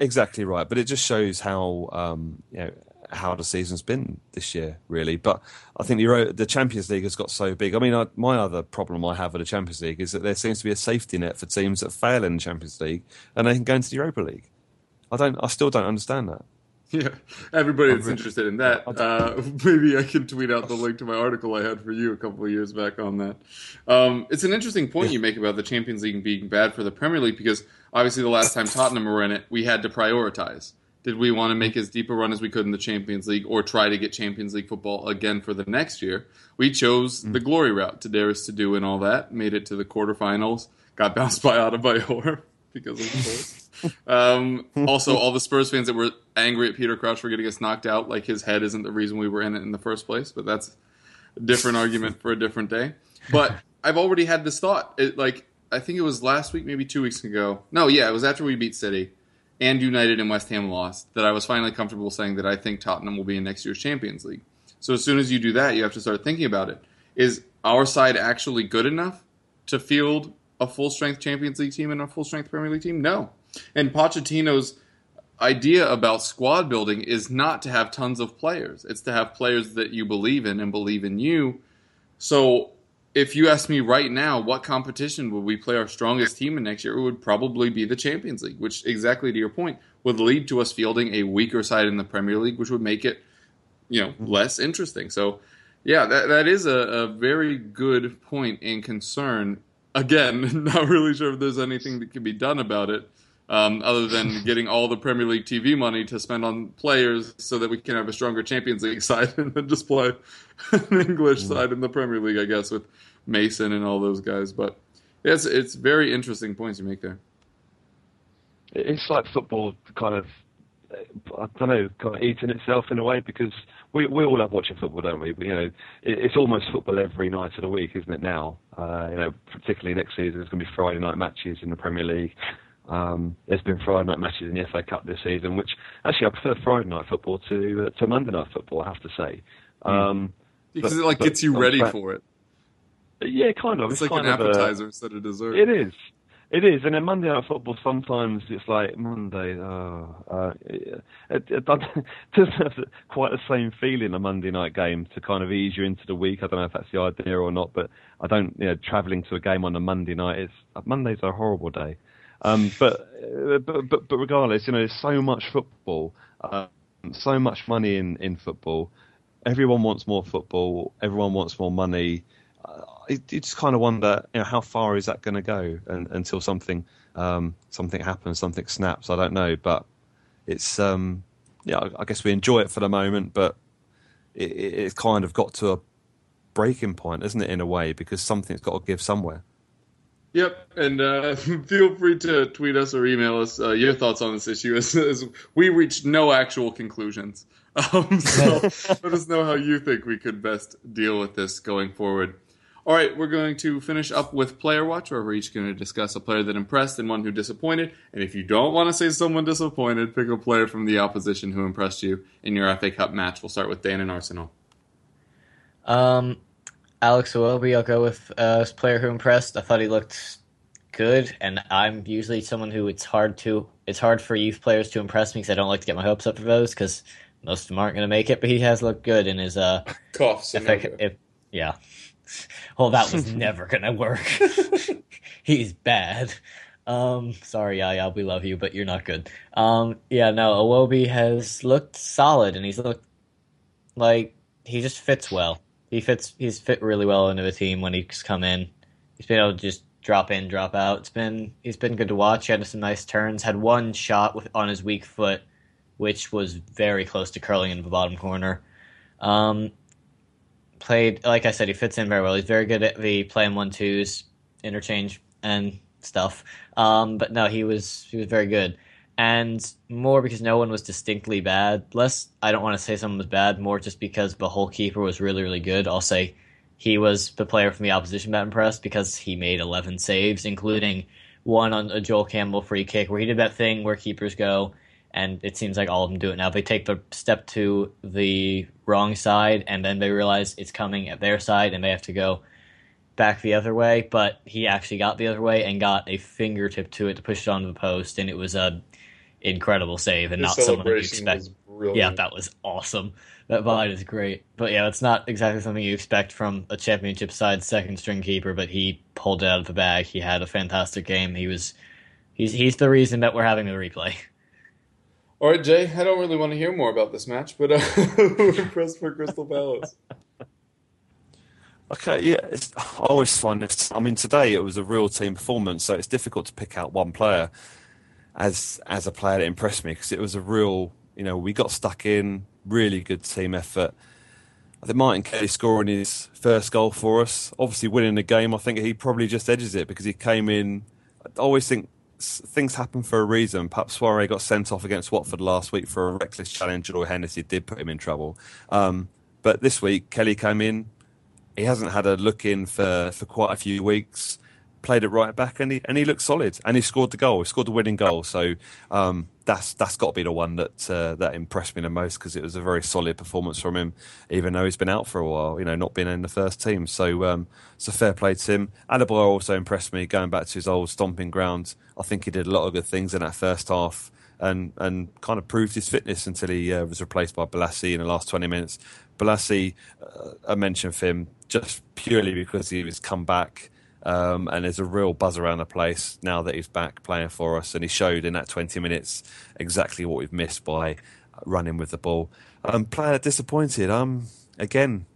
exactly right. But it just shows how um, you know how the season's been this year, really. But I think the the Champions League has got so big. I mean, I, my other problem I have with the Champions League is that there seems to be a safety net for teams that fail in the Champions League and they can go into the Europa League. I don't. I still don't understand that. [laughs]
Yeah, everybody that's interested in that, uh, [laughs] maybe I can tweet out the link to my article I had for you a couple of years back on that. Um, it's an interesting point you make about the Champions League being bad for the Premier League because obviously the last time Tottenham were in it, we had to prioritize. Did we want to make as deep a run as we could in the Champions League or try to get Champions League football again for the next year? We chose mm. the glory route to Darius to do and all that, made it to the quarterfinals, got bounced by Adebayor because of course. Um, also, all the Spurs fans that were angry at Peter Crouch for getting us knocked out, like his head isn't the reason we were in it in the first place, but that's a different argument for a different day. But I've already had this thought. It, like, I think it was last week, maybe two weeks ago. No, yeah, it was after we beat City and United and West Ham lost that I was finally comfortable saying that I think Tottenham will be in next year's Champions League. So as soon as you do that, you have to start thinking about it. Is our side actually good enough to field a full strength Champions League team and a full strength Premier League team? No. And Pochettino's idea about squad building is not to have tons of players. It's to have players that you believe in and believe in you. So if you ask me right now, what competition would we play our strongest team in next year? It would probably be the Champions League, which, exactly to your point, would lead to us fielding a weaker side in the Premier League, which would make it, you know, mm-hmm. less interesting. So, yeah, that that is a, a very good point and concern. Again, [laughs] not really sure if there's anything that can be done about it um, other than [laughs] getting all the Premier League TV money to spend on players so that we can have a stronger Champions League [laughs] side and then just play an English side in the Premier League, I guess, with Mason and all those guys. But it's it's very interesting points you make there.
It's like football, kind of. I don't know, kind of eating itself in a way because we we all love watching football, don't we? But, you know, it, it's almost football every night of the week, isn't it? Now, uh, you know, particularly next season, there's going to be Friday night matches in the Premier League. Um, there's been Friday night matches in the FA Cup this season, which actually I prefer Friday night football to uh, to Monday night football. I have to say,
hmm. um, because it like gets you ready for it.
Yeah, kind of.
It's, it's like an appetizer a, instead of dessert.
It is. It is, and then Monday Night Football sometimes it's like Monday. Oh, uh, it, it, doesn't [laughs] have quite the same feeling a Monday night game to kind of ease you into the week. I don't know if that's the idea or not, but I don't. You know, traveling to a game on a Monday night is Monday's a horrible day. Um, [laughs] but, uh, but, but but regardless, you know, there's so much football, um, so much money in in football. Everyone wants more football. Everyone wants more money. Uh, you just kind of wonder, you know, how far is that going to go and, until something um, something happens, something snaps. I don't know, but it's um, yeah. I, I guess we enjoy it for the moment, but it, it, it's kind of got to a breaking point, isn't it, in a way, because something's got to give somewhere.
Yep, and uh, [laughs] feel free to tweet us or email us uh, your thoughts on this issue. As, as, we reached no actual conclusions, [laughs] um, so [laughs] let us know how you think we could best deal with this going forward. All right, we're going to finish up with Player Watch, where we're each going to discuss a player that impressed and one who disappointed. And if you don't want to say someone disappointed, pick a player from the opposition who impressed you in your FA Cup match. We'll start with Dan and Arsenal.
Um, Alex Iwobi, I'll go with uh, player who impressed. I thought he looked good, and I'm usually someone who it's hard to it's hard for youth players to impress me because I don't like to get my hopes up for those because most of them aren't going to make it. But he has looked good in his uh [laughs]
coughs.
If, if, yeah, [laughs] well, that was [laughs] never going to work. [laughs] He's bad. Um, sorry, Yaya, we love you, but you're not good. Um, yeah, no, Iwobi has looked solid, and he's looked like he just fits well he fits he's fit really well into the team when he's come in. He's been able to just drop in, drop out. It's been he's been good to watch. He had some nice turns. Had one shot with on his weak foot, which was very close to curling into the bottom corner. Um, played like I said, he fits in very well. He's very good at the playing one twos, interchange and stuff. Um, but no, he was he was very good and more because no one was distinctly bad. Less, I don't want to say someone was bad, more just because the Hull keeper was really, really good. I'll say he was the player from the opposition that impressed because he made 11 saves, including one on a Joel Campbell free kick where he did that thing where keepers go, and it seems like all of them do it now. They take the step to the wrong side, and then they realize it's coming at their side, and they have to go back the other way, but he actually got the other way and got a fingertip to it to push it onto the post, and it was a incredible save and the not someone you expect. Yeah, that was awesome. That vine is great. But yeah, it's not exactly something you expect from a championship side second string keeper, but he pulled it out of the bag. He had a fantastic game. He was he's he's the reason that we're having the replay. [laughs]
All right, Jay, I don't really want to hear more about this match, but uh, [laughs] we're impressed for Crystal Palace. [laughs]
Okay, yeah, it's, I always find this. I mean, today it was a real team performance, so it's difficult to pick out one player as as a player that impressed me because it was a real, you know, we got stuck in, really good team effort. I think Martin Kelly scoring his first goal for us, obviously winning the game. I think he probably just edges it because he came in. I always think things happen for a reason. Perhaps Souaré got sent off against Watford last week for a reckless challenge. Or Hennessy did put him in trouble. Um, but this week, Kelly came in. He hasn't had a look in for, for quite a few weeks played it right back, and he and he looked solid, and he scored the goal. He scored the winning goal. So um, that's that's got to be the one that uh, that impressed me the most because it was a very solid performance from him, even though he's been out for a while. You know, not being in the first team. So um, it's a fair play to him. Adebayor also impressed me, going back to his old stomping ground. I think he did a lot of good things in that first half. And, and kind of proved his fitness until he uh, was replaced by Bolasie in the last 20 minutes. Bolasie, uh, I mentioned for him just purely because he was come back um, and there's a real buzz around the place now that he's back playing for us. And he showed in that 20 minutes exactly what we've missed by running with the ball. Um, player disappointed. Um, again,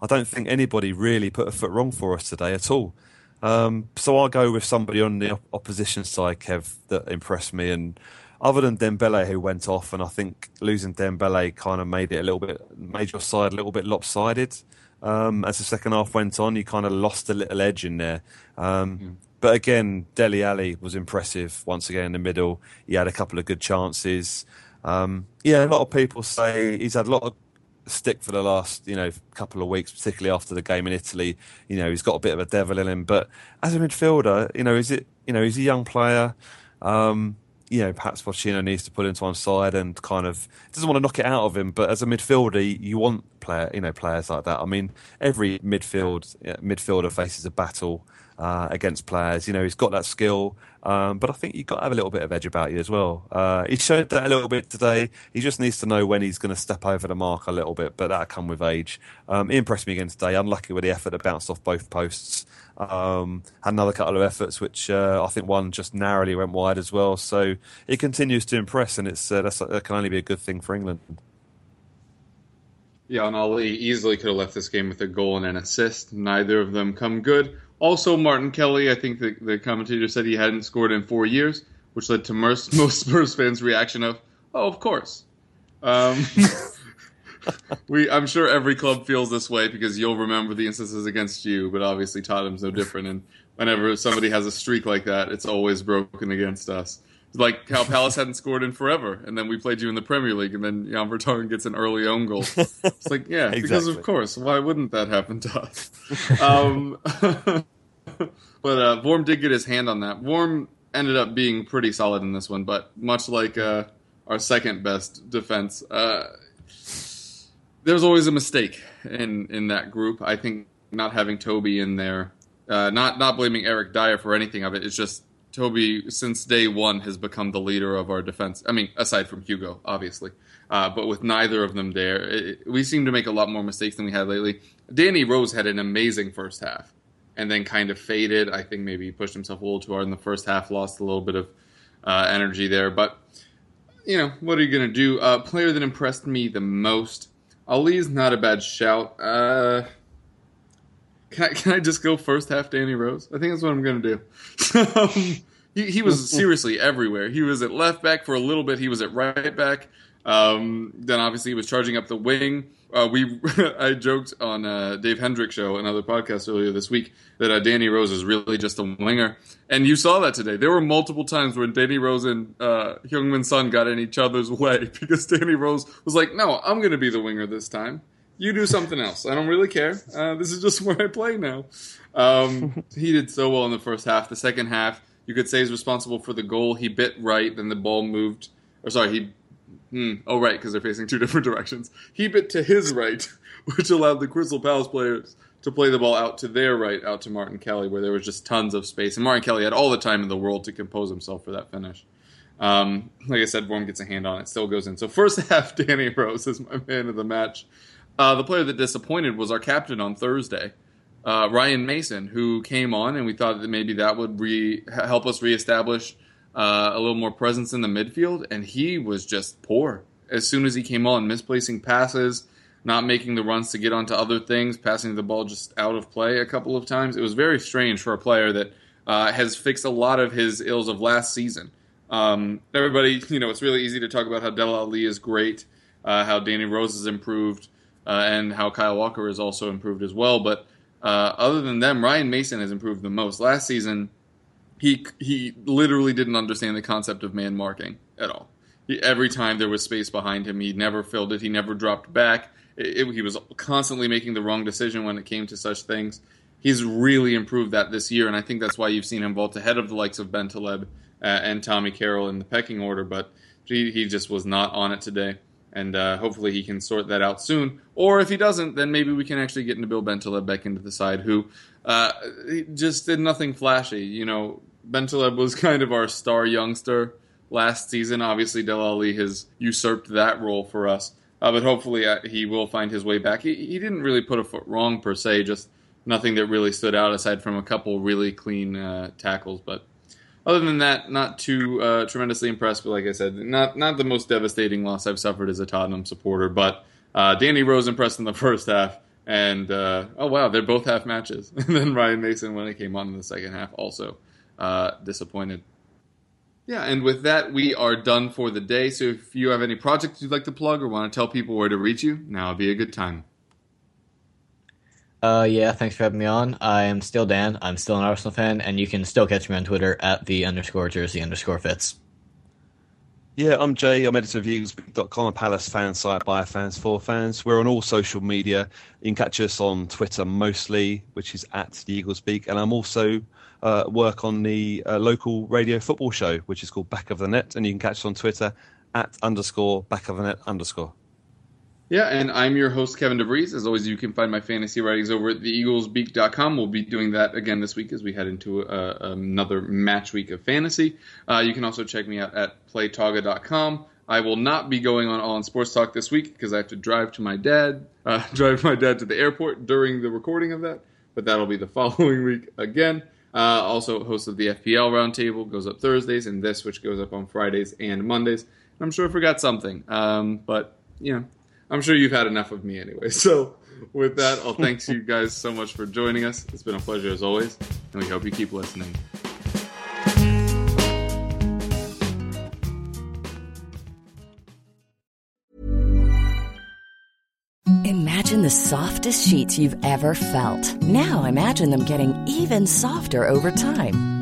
I don't think anybody really put a foot wrong for us today at all. Um, so I'll go with somebody on the opposition side, Kev, that impressed me. And other than Dembele, who went off, and I think losing Dembele kind of made it a little bit, made your side a little bit lopsided. Um, as the second half went on, you kind of lost a little edge in there. Um, mm. But again, Dele Alli was impressive once again in the middle. He had a couple of good chances. Um, yeah, a lot of people say he's had a lot of stick for the last you know couple of weeks, particularly after the game in Italy. You know, he's got a bit of a devil in him. But as a midfielder, you know, is it you know he's a young player. Um, you know, perhaps Pochettino needs to put him to one side and kind of doesn't want to knock it out of him. But as a midfielder, you want player, you know, players like that. I mean, every midfield midfielder faces a battle uh, against players. You know, he's got that skill, um, but I think you've got to have a little bit of edge about you as well. Uh, he showed that a little bit today. He just needs to know when he's going to step over the mark a little bit, but that'll come with age. Um, he impressed me again today. Unlucky with the effort that bounced off both posts. Um, had another couple of efforts, which uh, I think one just narrowly went wide as well. So he continues to impress, and it's uh, that can only be a good thing for England.
Yeah, and Alli easily could have left this game with a goal and an assist. Neither of them come good. Also, Martin Kelly, I think the, the commentator said he hadn't scored in four years, which led to most, [laughs] most Spurs fans' reaction of, "Oh, of course." Um, [laughs] we, I'm sure every club feels this way because you'll remember the instances against you, but obviously Tottenham's no different. And whenever somebody has a streak like that, it's always broken against us. Like how Palace hadn't scored in forever, and then we played you in the Premier League, and then Jan Vertonghen gets an early own goal. It's like, yeah, exactly. because of course, why wouldn't that happen to us? [laughs] um, [laughs] but uh, Vorm did get his hand on that. Vorm ended up being pretty solid in this one, but much like uh, our second best defense, uh, there's always a mistake in in that group. I think not having Toby in there, uh, not not blaming Eric Dier for anything of it. It's just Toby since day one has become the leader of our defense. I mean, aside from Hugo, obviously, uh, but with neither of them there, it, we seem to make a lot more mistakes than we had lately. Danny Rose had an amazing first half, and then kind of faded. I think maybe he pushed himself a little too hard in the first half, lost a little bit of uh, energy there. But you know, what are you going to do? Uh, player that impressed me the most Alli's not a bad shout. Can I, can I just go first half Danny Rose? I think that's what I'm going to do. [laughs] um, he, he was [laughs] seriously everywhere. He was at left back for a little bit. He was at right back. Um, then obviously he was charging up the wing. Uh, we [laughs] I joked on uh, Dave Hendrick show, another podcast earlier this week, that uh, Danny Rose is really just a winger, and you saw that today. There were multiple times when Danny Rose and uh, Heung-min Son got in each other's way because Danny Rose was like, "No, I'm going to be the winger this time. You do something else. I don't really care. Uh, this is just [laughs] where I play now." Um, [laughs] he did so well in the first half. The second half, you could say he's responsible for the goal. He bit right, then the ball moved. Or sorry, he Hmm. Oh, right, because they're facing two [laughs] different directions. He bit to his right, which allowed the Crystal Palace players to play the ball out to their right, out to Martin Kelly, where there was just tons of space. And Martin Kelly had all the time in the world to compose himself for that finish. Um, like I said, Vorm gets a hand on it, still goes in. So first half, Danny Rose is my man of the match. Uh, the player that disappointed was our captain on Thursday, uh, Ryan Mason, who came on, and we thought that maybe that would re- help us reestablish uh, a little more presence in the midfield, and he was just poor as soon as he came on, misplacing passes, not making the runs to get onto other things, passing the ball just out of play a couple of times. It was very strange for a player that uh, has fixed a lot of his ills of last season. Um, everybody, [laughs] you know, it's really easy to talk about how Dele Alli is great, uh, how Danny Rose has improved, uh, and how Kyle Walker has also improved as well. But uh, other than them, Ryan Mason has improved the most. Last season, he he literally didn't understand the concept of man marking at all. He, every time there was space behind him, he never filled it. He never dropped back. It, it, he was constantly making the wrong decision when it came to such things. he's really improved that this year, and I think that's why you've seen him vault ahead of the likes of Bentaleb uh, and Tommy Carroll in the pecking order. But he, he just was not on it today, and uh, hopefully he can sort that out soon. Or if he doesn't, then maybe we can actually get into Bill Bentaleb back into the side, who uh, just did nothing flashy. You know, Bentaleb was [laughs] kind of our star youngster last season. Obviously, Dele Alli has usurped that role for us. Uh, but hopefully uh, he will find his way back. He, he didn't really put a foot wrong per se, just nothing that really stood out aside from a couple really clean uh, tackles. But other than that, not too uh, tremendously impressed. But like I said, not not the most devastating loss I've suffered as a Tottenham supporter. But uh, Danny Rose impressed in the [laughs] first half, and uh, oh wow, they're both half matches. [laughs] and then Ryan Mason when it came on in the second half also disappointed. Yeah, and with that, we are done for the day. So if you have any projects you'd like to plug or want to tell people where to reach you, now would be a good time.
Uh, yeah, thanks for having me on. I am still Dan. I'm still an Arsenal fan, and you can still catch me on Twitter at the underscore jersey underscore fits.
Yeah, I'm Jay. I'm editor of Eaglesbeak.com, a Palace fan site by fans for fans. We're on all social media. You can catch us on Twitter mostly, which is at the Eagles Beak, and I'm also uh, work on the uh, local radio football show, which is called Back of the Net, and you can catch us on Twitter at underscore Back of the Net underscore.
Yeah, and I'm your host, Kevin DeVries. As always, you can find my fantasy writings over at theeaglesbeak.com. We'll be doing that again this week as we head into uh, another match week of fantasy. Uh, you can also check me out at playtoga.com. I will not be going on All in Sports Talk this week because I have to drive to my dad, [laughs] uh, drive my dad to the airport during the recording of that. But that'll be the [laughs] following week again. Uh, also, host of the FPL Roundtable goes up Thursdays, and this, which goes up on Fridays and Mondays. I'm sure I forgot something, um, but you know, I'm sure you've had enough of me anyway. [laughs] So, with that, I'll [laughs] thanks you guys so much for joining us. It's been a pleasure as always, and we hope you keep listening.
Imagine the softest sheets you've ever felt. Now imagine them getting even softer over time.